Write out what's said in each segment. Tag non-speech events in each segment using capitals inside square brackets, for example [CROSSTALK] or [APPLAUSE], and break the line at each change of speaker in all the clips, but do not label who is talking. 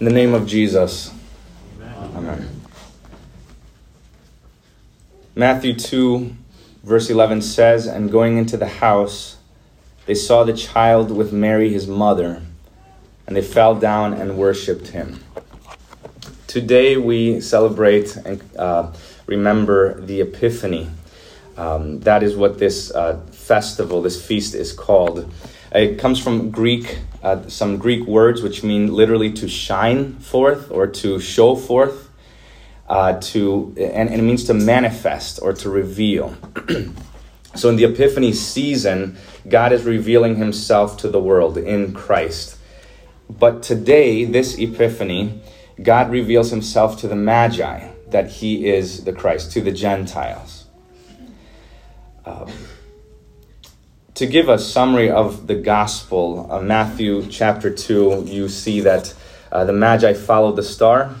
In the name of Jesus. Amen. Matthew 2, verse 11 says, And going into the house, they saw the child with Mary, his mother, and they fell down and worshipped him. Today we celebrate and uh, remember the Epiphany. Um, that is what this uh, festival, this feast is called. It comes from Greek, uh, some Greek words which mean literally to shine forth or to show forth, uh, to and, and it means to manifest or to reveal. [CLEARS THROAT] so in the Epiphany season, God is revealing Himself to the world in Christ. But today, this Epiphany, God reveals Himself to the Magi that He is the Christ, to the Gentiles. Um, to give a summary of the gospel, uh, Matthew chapter 2, you see that uh, the Magi followed the star.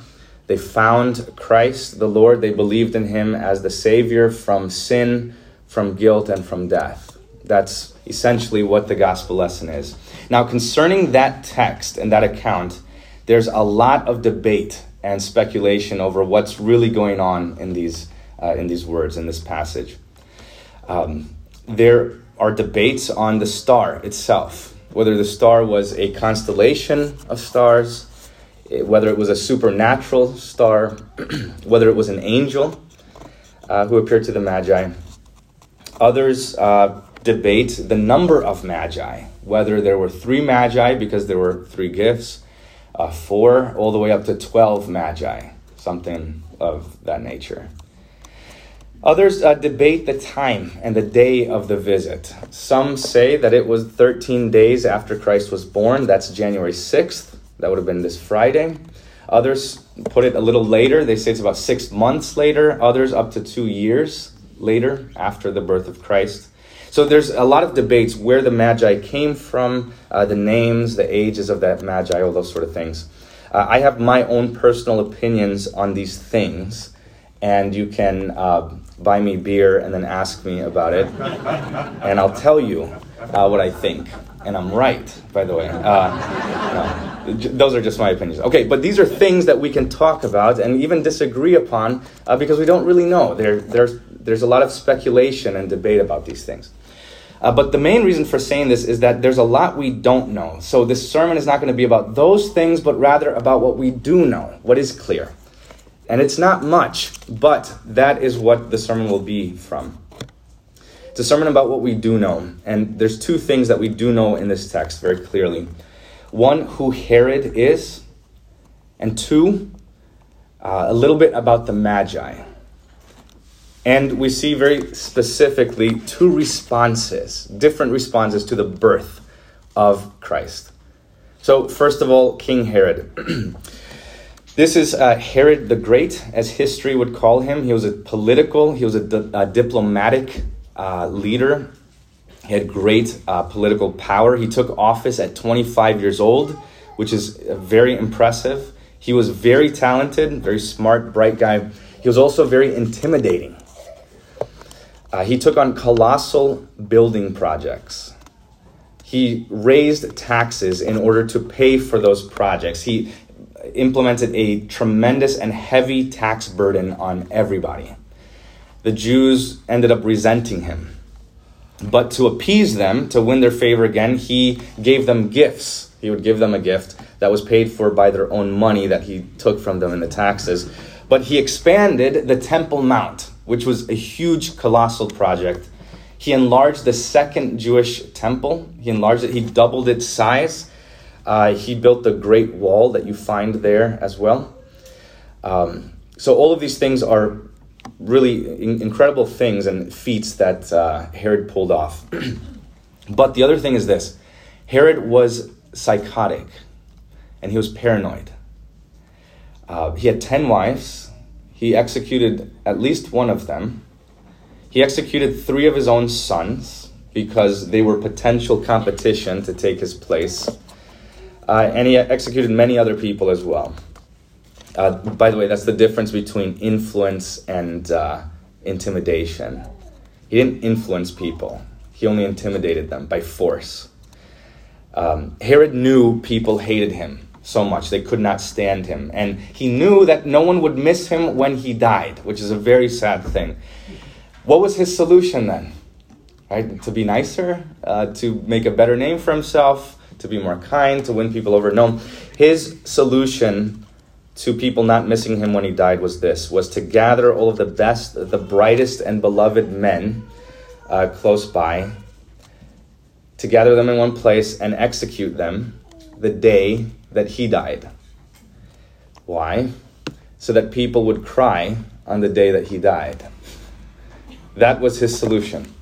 They found Christ, the Lord. They believed in him as the Savior from sin, from guilt, and from death. That's essentially what the gospel lesson is. Now, concerning that text and that account, there's a lot of debate and speculation over what's really going on in these, uh, in these words, in this passage. Um, there are debates on the star itself, whether the star was a constellation of stars, whether it was a supernatural star, [CLEARS THROAT] whether it was an angel uh, who appeared to the Magi. Others uh, debate the number of Magi, whether there were three Magi because there were three gifts, uh, four, all the way up to 12 Magi, something of that nature. Others uh, debate the time and the day of the visit. Some say that it was 13 days after Christ was born. That's January 6th. That would have been this Friday. Others put it a little later. They say it's about six months later. Others up to two years later after the birth of Christ. So there's a lot of debates where the Magi came from, uh, the names, the ages of that Magi, all those sort of things. Uh, I have my own personal opinions on these things, and you can uh, buy me beer and then ask me about it, and I'll tell you uh, what I think. And I'm right, by the way. Uh, no, those are just my opinions. Okay, but these are things that we can talk about and even disagree upon uh, because we don't really know. There, there's, there's a lot of speculation and debate about these things. Uh, but the main reason for saying this is that there's a lot we don't know. So this sermon is not going to be about those things, but rather about what we do know, what is clear. And it's not much, but that is what the sermon will be from. It's a sermon about what we do know. And there's two things that we do know in this text very clearly one, who Herod is, and two, uh, a little bit about the Magi. And we see very specifically two responses, different responses to the birth of Christ. So, first of all, King Herod. [CLEARS THROAT] This is uh, Herod the Great, as history would call him. He was a political, he was a, di- a diplomatic uh, leader. He had great uh, political power. He took office at 25 years old, which is very impressive. He was very talented, very smart, bright guy. He was also very intimidating. Uh, he took on colossal building projects. He raised taxes in order to pay for those projects. He implemented a tremendous and heavy tax burden on everybody. The Jews ended up resenting him. But to appease them, to win their favor again, he gave them gifts. He would give them a gift that was paid for by their own money that he took from them in the taxes. But he expanded the Temple Mount, which was a huge, colossal project. He enlarged the second Jewish temple. He enlarged it, he doubled its size. Uh, he built the Great Wall that you find there as well. Um, so, all of these things are really in- incredible things and feats that uh, Herod pulled off. [CLEARS THROAT] but the other thing is this Herod was psychotic and he was paranoid. Uh, he had 10 wives, he executed at least one of them. He executed three of his own sons because they were potential competition to take his place. Uh, and he executed many other people as well. Uh, by the way, that's the difference between influence and uh, intimidation. He didn't influence people, he only intimidated them by force. Um, Herod knew people hated him. so much. They could not stand him. And he knew that no one would miss him when he died, which is a very sad thing. What was his solution then? Right? To be nicer, uh, to make a better name for himself, to be more kind, to win people over. No, his solution to people not missing him when he died was this was to gather all of the best the brightest and beloved men uh, close by to gather them in one place and execute them the day that he died. Why? So that people would cry on the day that he died. That was his solution.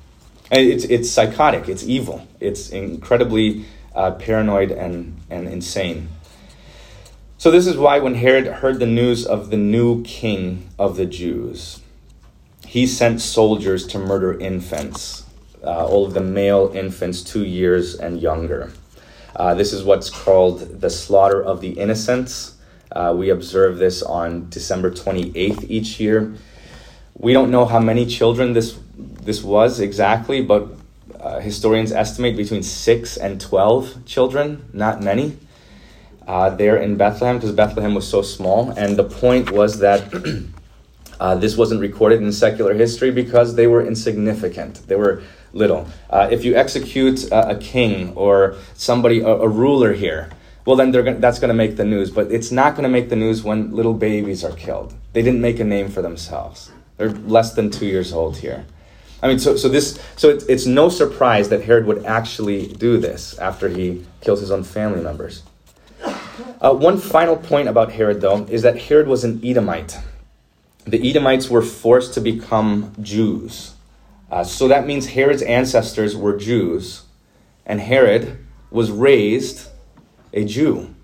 And it's, it's psychotic. It's evil. It's incredibly uh, paranoid and, and insane so, this is why when Herod heard the news of the new king of the Jews, he sent soldiers to murder infants, uh, all of the male infants two years and younger. Uh, this is what's called the slaughter of the innocents. Uh, we observe this on December 28th each year. We don't know how many children this, this was exactly, but uh, historians estimate between 6 and 12 children, not many uh, there in Bethlehem because Bethlehem was so small. And the point was that [CLEARS THROAT] uh, this wasn't recorded in secular history because they were insignificant. They were little. Uh, if you execute a, a king or somebody, a, a ruler here, well, then gonna, that's going to make the news. But it's not going to make the news when little babies are killed. They didn't make a name for themselves. They're less than two years old here. I mean, so, so this, so it's, it's no surprise that Herod would actually do this after he kills his own family members. Uh, one final point about Herod, though, is that Herod was an Edomite. The Edomites were forced to become Jews. Uh, so that means Herod's ancestors were Jews, and Herod was raised a Jew.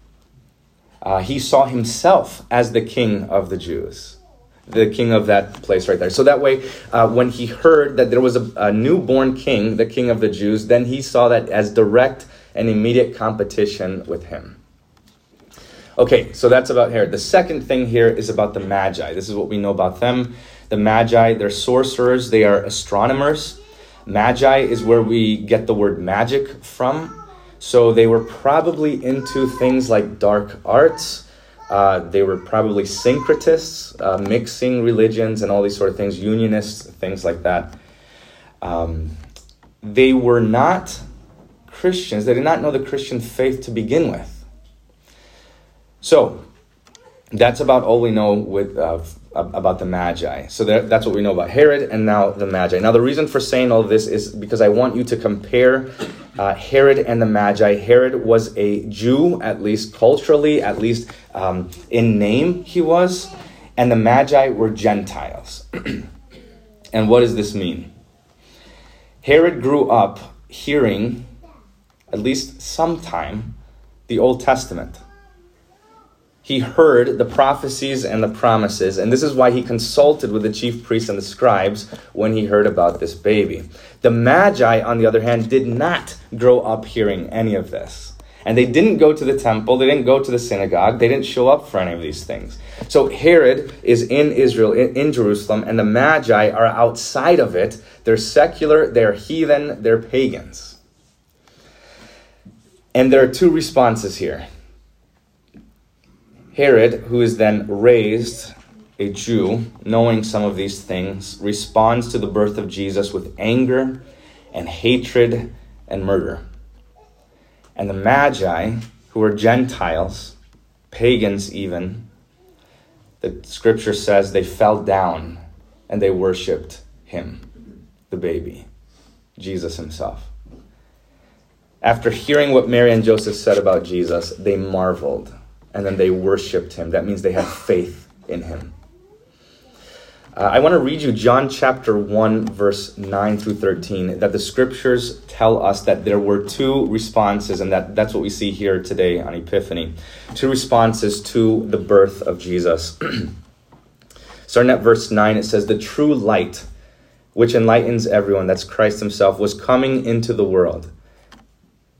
Uh, he saw himself as the king of the Jews, the king of that place right there. So that way, uh, when he heard that there was a, a newborn king, the king of the Jews, then he saw that as direct and immediate competition with him. Okay, so that's about Herod. The second thing here is about the Magi. This is what we know about them. The Magi, they're sorcerers, they are astronomers. Magi is where we get the word magic from. So they were probably into things like dark arts. Uh, they were probably syncretists, uh, mixing religions and all these sort of things, unionists, things like that. Um, they were not Christians. They did not know the Christian faith to begin with. So that's about all we know with uh, about the Magi. So that, that's what we know about Herod and now the Magi. Now the reason for saying all this is because I want you to compare uh, Herod and the Magi. Herod was a Jew, at least culturally, at least um, in name, he was, and the Magi were Gentiles. [CLEARS THROAT] and what does this mean? Herod grew up hearing, at least sometime, the Old Testament he heard the prophecies and the promises, and this is why he consulted with the chief priests and the scribes when he heard about this baby. The Magi, on the other hand, did not grow up hearing any of this. And they didn't go to the temple, they didn't go to the synagogue, they didn't show up for any of these things. So Herod is in Israel, in, Jerusalem, and the Magi are outside of it. They're secular, they're heathen, they're pagans. And there are two responses here. Herod, who is then raised a Jew, knowing some of these things, responds to the birth of Jesus with anger and hatred and murder. And the Magi, who are Gentiles, pagans even, the scripture says they fell down and they worshiped him, the baby, Jesus himself. After hearing what Mary and Joseph said about Jesus, they marveled and then they worshiped him. That means they had faith in him. Uh, I want to read you John chapter 1, verse 9 through 13, that the scriptures tell us that there were two responses, and that, that's what we see here today on Epiphany. Two responses to the birth of Jesus. [CLEARS THROAT] Starting at verse 9, it says, The true light, which enlightens everyone, that's Christ himself, was coming into the world.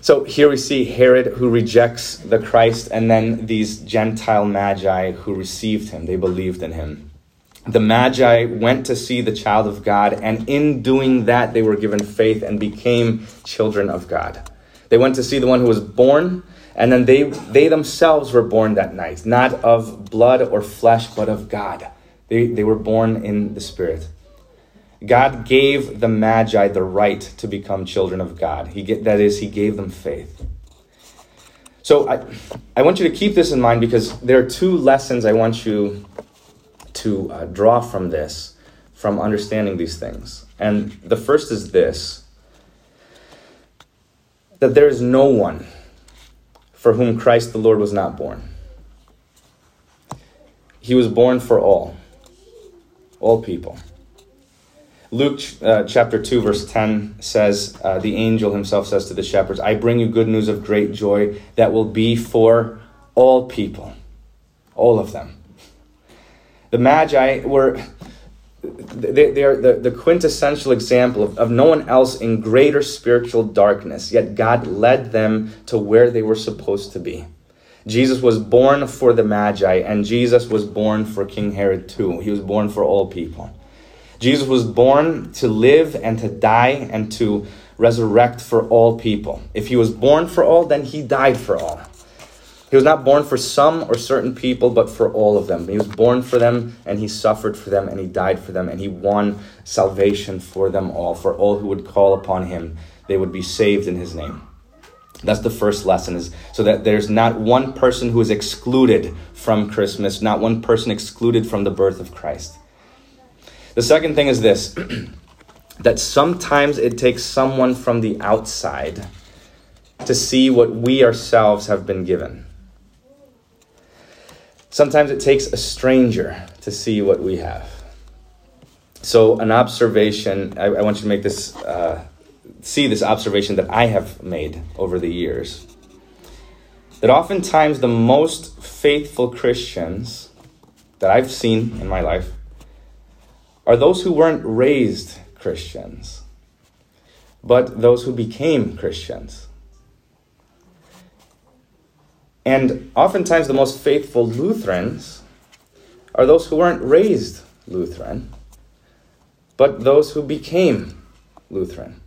So here we see Herod who rejects the Christ, and then these Gentile magi who received him. They believed in him. The magi went to see the child of God, and in doing that, they were given faith and became children of God. They went to see the one who was born, and then they, they themselves were born that night, not of blood or flesh, but of God. They, they were born in the Spirit. God gave the Magi the right to become children of God. He get, that is, He gave them faith. So I, I want you to keep this in mind because there are two lessons I want you to uh, draw from this, from understanding these things. And the first is this that there is no one for whom Christ the Lord was not born. He was born for all, all people. Luke uh, chapter 2, verse 10 says, uh, The angel himself says to the shepherds, I bring you good news of great joy that will be for all people, all of them. The Magi were, they, they are the, the quintessential example of, of no one else in greater spiritual darkness, yet God led them to where they were supposed to be. Jesus was born for the Magi, and Jesus was born for King Herod too. He was born for all people. Jesus was born to live and to die and to resurrect for all people. If he was born for all, then he died for all. He was not born for some or certain people, but for all of them. He was born for them, and he suffered for them, and he died for them, and he won salvation for them all. For all who would call upon him, they would be saved in his name. That's the first lesson is so that there's not one person who is excluded from Christmas, not one person excluded from the birth of Christ. The second thing is this [CLEARS THROAT] that sometimes it takes someone from the outside to see what we ourselves have been given. Sometimes it takes a stranger to see what we have. So, an observation, I, I want you to make this, uh, see this observation that I have made over the years. That oftentimes the most faithful Christians that I've seen in my life are those who weren't raised Christians, but those who became Christians. And oftentimes, the most faithful Lutherans are those who weren't raised Lutheran, but those who became Lutheran.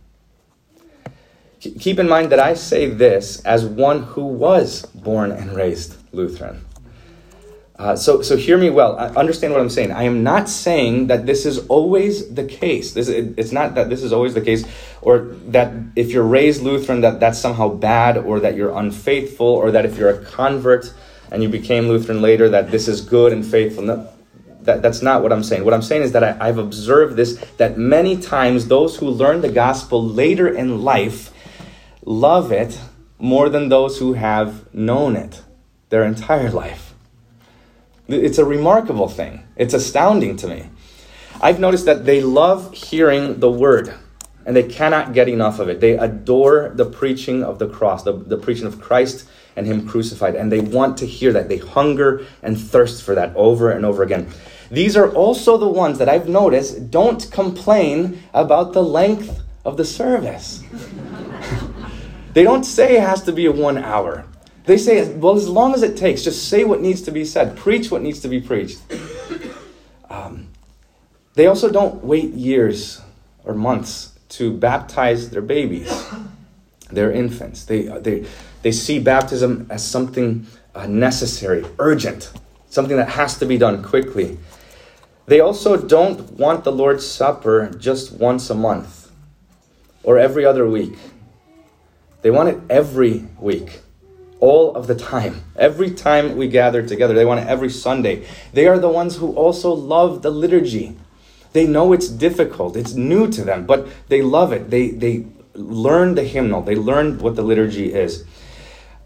Keep in mind that I say this as one who was born and raised Lutheran. Uh, so, so hear me well. understand what I'm saying. I am not saying that this is always the case. This, it, it's not that this is always the case, or that if you're raised Lutheran, that that's somehow bad, or that you're unfaithful, or that if you're a convert and you became Lutheran later, that this is good and faithful. No, that, that's not what I'm saying. What I'm saying is that I, I've observed this that many times those who learn the gospel later in life love it more than those who have known it their entire life. It's a remarkable thing. It's astounding to me. I've noticed that they love hearing the word and they cannot get enough of it. They adore the preaching of the cross, the, the preaching of Christ and Him crucified, and they want to hear that. They hunger and thirst for that over and over again. These are also the ones that I've noticed don't complain about the length of the service. [LAUGHS] they don't say it has to be a one hour. They say, well, as long as it takes, just say what needs to be said, preach what needs to be preached. [COUGHS] Um, they also don't wait years or months to baptize their babies, their infants. They, they, they see baptism as something uh, necessary, urgent, something that has to be done quickly. They also don't want the Lord's Supper just once a month or every other week. They want it every week all of the time. Every time we gather together, they want it every Sunday. They are the ones who also love the liturgy. They know it's difficult, it's new to them, but they love it. They, they learn the hymnal, they learn what the liturgy is.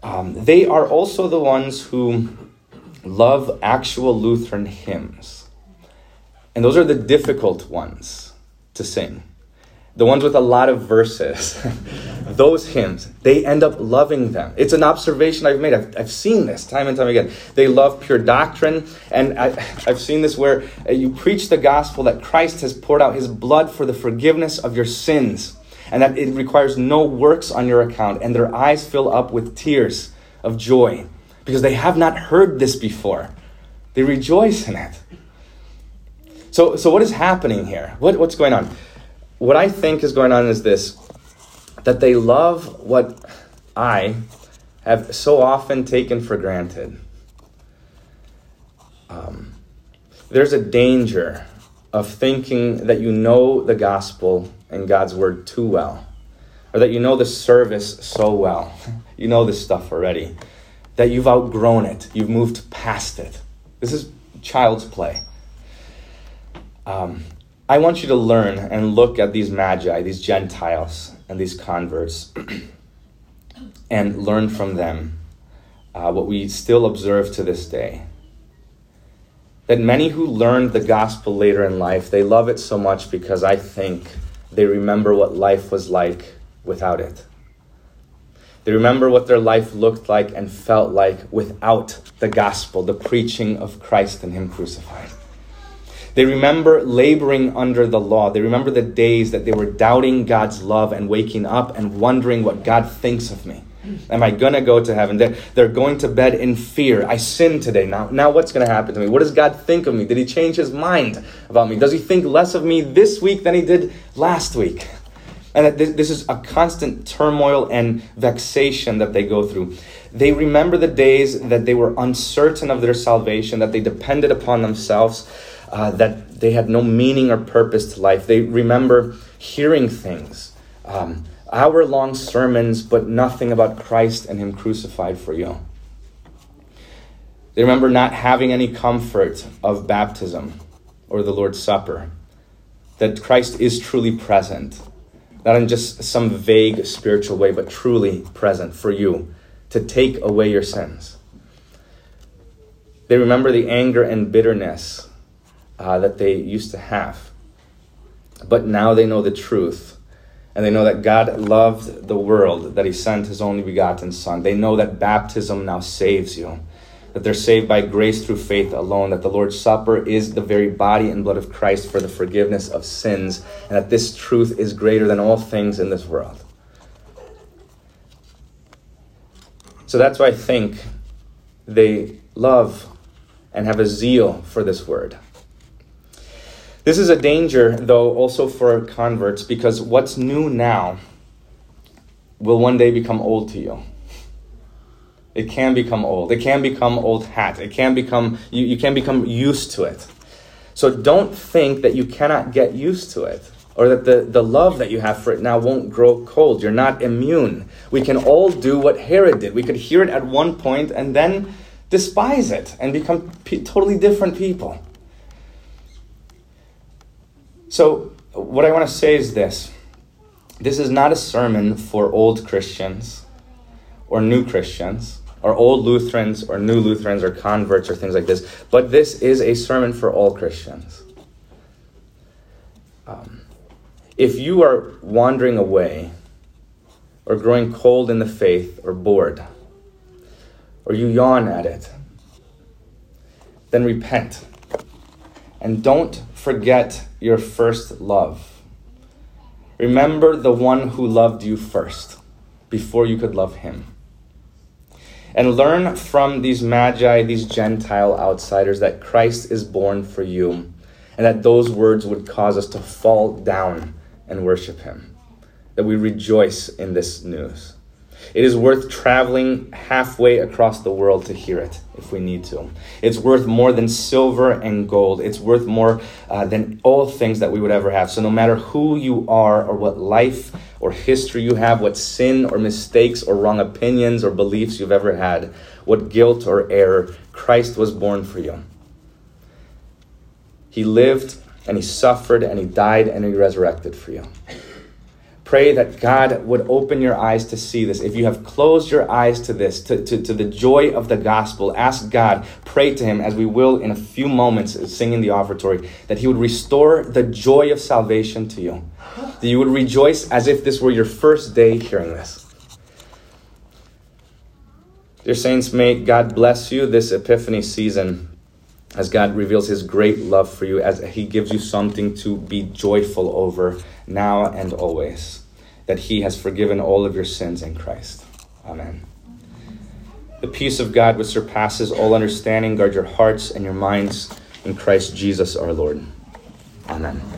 Um, they are also the ones who love actual Lutheran hymns. And those are the difficult ones to sing. The ones with a lot of verses, [LAUGHS] those hymns, they end up loving them. It's an observation I've made. I've, I've seen this time and time again. They love pure doctrine. And I, [LAUGHS] have seen this where uh, you preach the gospel that Christ has poured out his blood for the forgiveness of your sins and that it requires no works on your account. And their eyes fill up with tears of joy because they have not heard this before. They rejoice in it. So, so what is happening here? What, what's going on? What I think is going on is this that they love what I have so often taken for granted. Um, there's a danger of thinking that you know the gospel and God's word too well, or that you know the service so well. [LAUGHS] You know this stuff already, that you've outgrown it, you've moved past it. This is child's play. Um, I want you to learn and look at these magi, these Gentiles, and these converts, [CLEARS THROAT] and learn from them uh, what we still observe to this day. That many who learned the gospel later in life, they love it so much because I think they remember what life was like without it. They remember what their life looked like and felt like without the gospel, the preaching of Christ and Him crucified. They remember laboring under the law. They remember the days that they were doubting God's love and waking up and wondering what God thinks of me. Am I going to go to heaven? They're, they're going to bed in fear. I sinned today. Now, now what's going to happen to me? What does God think of me? Did he change his mind about me? Does he think less of me this week than he did last week? And that this, this is a constant turmoil and vexation that they go through. They remember the days that they were uncertain of their salvation, that they depended upon themselves uh, that they had no meaning or purpose to life. They remember hearing things, um, hour long sermons, but nothing about Christ and Him crucified for you. They remember not having any comfort of baptism or the Lord's Supper, that Christ is truly present, not in just some vague spiritual way, but truly present for you to take away your sins. They remember the anger and bitterness uh, that they used to have. But now they know the truth. And they know that God loved the world, that He sent His only begotten Son. They know that baptism now saves you, that they're saved by grace through faith alone, that the Lord's Supper is the very body and blood of Christ for the forgiveness of sins, and that this truth is greater than all things in this world. So that's why I think they love and have a zeal for this word. This is a danger, though, also for converts, because what's new now will one day become old to you. It can become old. It can become old hat. It can become, you, you can become used to it. So don't think that you cannot get used to it or that the, the love that you have for it now won't grow cold. You're not immune. We can all do what Herod did. We could hear it at one point and then despise it and become p- totally different people. So, what I want to say is this this is not a sermon for old Christians or new Christians or old Lutherans or new Lutherans or converts or things like this, but this is a sermon for all Christians. Um, if you are wandering away or growing cold in the faith or bored, or you yawn at it, then repent. And don't forget your first love. Remember the one who loved you first, before you could love him. And learn from these magi, these Gentile outsiders, that Christ is born for you, and that those words would cause us to fall down and worship him. That we rejoice in this news. It is worth traveling halfway across the world to hear it if we need to. It's worth more than silver and gold. It's worth more uh, than all things that we would ever have. So, no matter who you are, or what life or history you have, what sin or mistakes or wrong opinions or beliefs you've ever had, what guilt or error, Christ was born for you. He lived and he suffered and he died and he resurrected for you. Pray that God would open your eyes to see this. If you have closed your eyes to this, to, to, to the joy of the gospel, ask God, pray to Him, as we will in a few moments singing the offertory, that He would restore the joy of salvation to you. That you would rejoice as if this were your first day hearing this. Dear Saints, may God bless you this Epiphany season as God reveals His great love for you, as He gives you something to be joyful over now and always, that He has forgiven all of your sins in Christ. Amen. The peace of God, which surpasses all understanding, guard your hearts and your minds in Christ Jesus our Lord. Amen.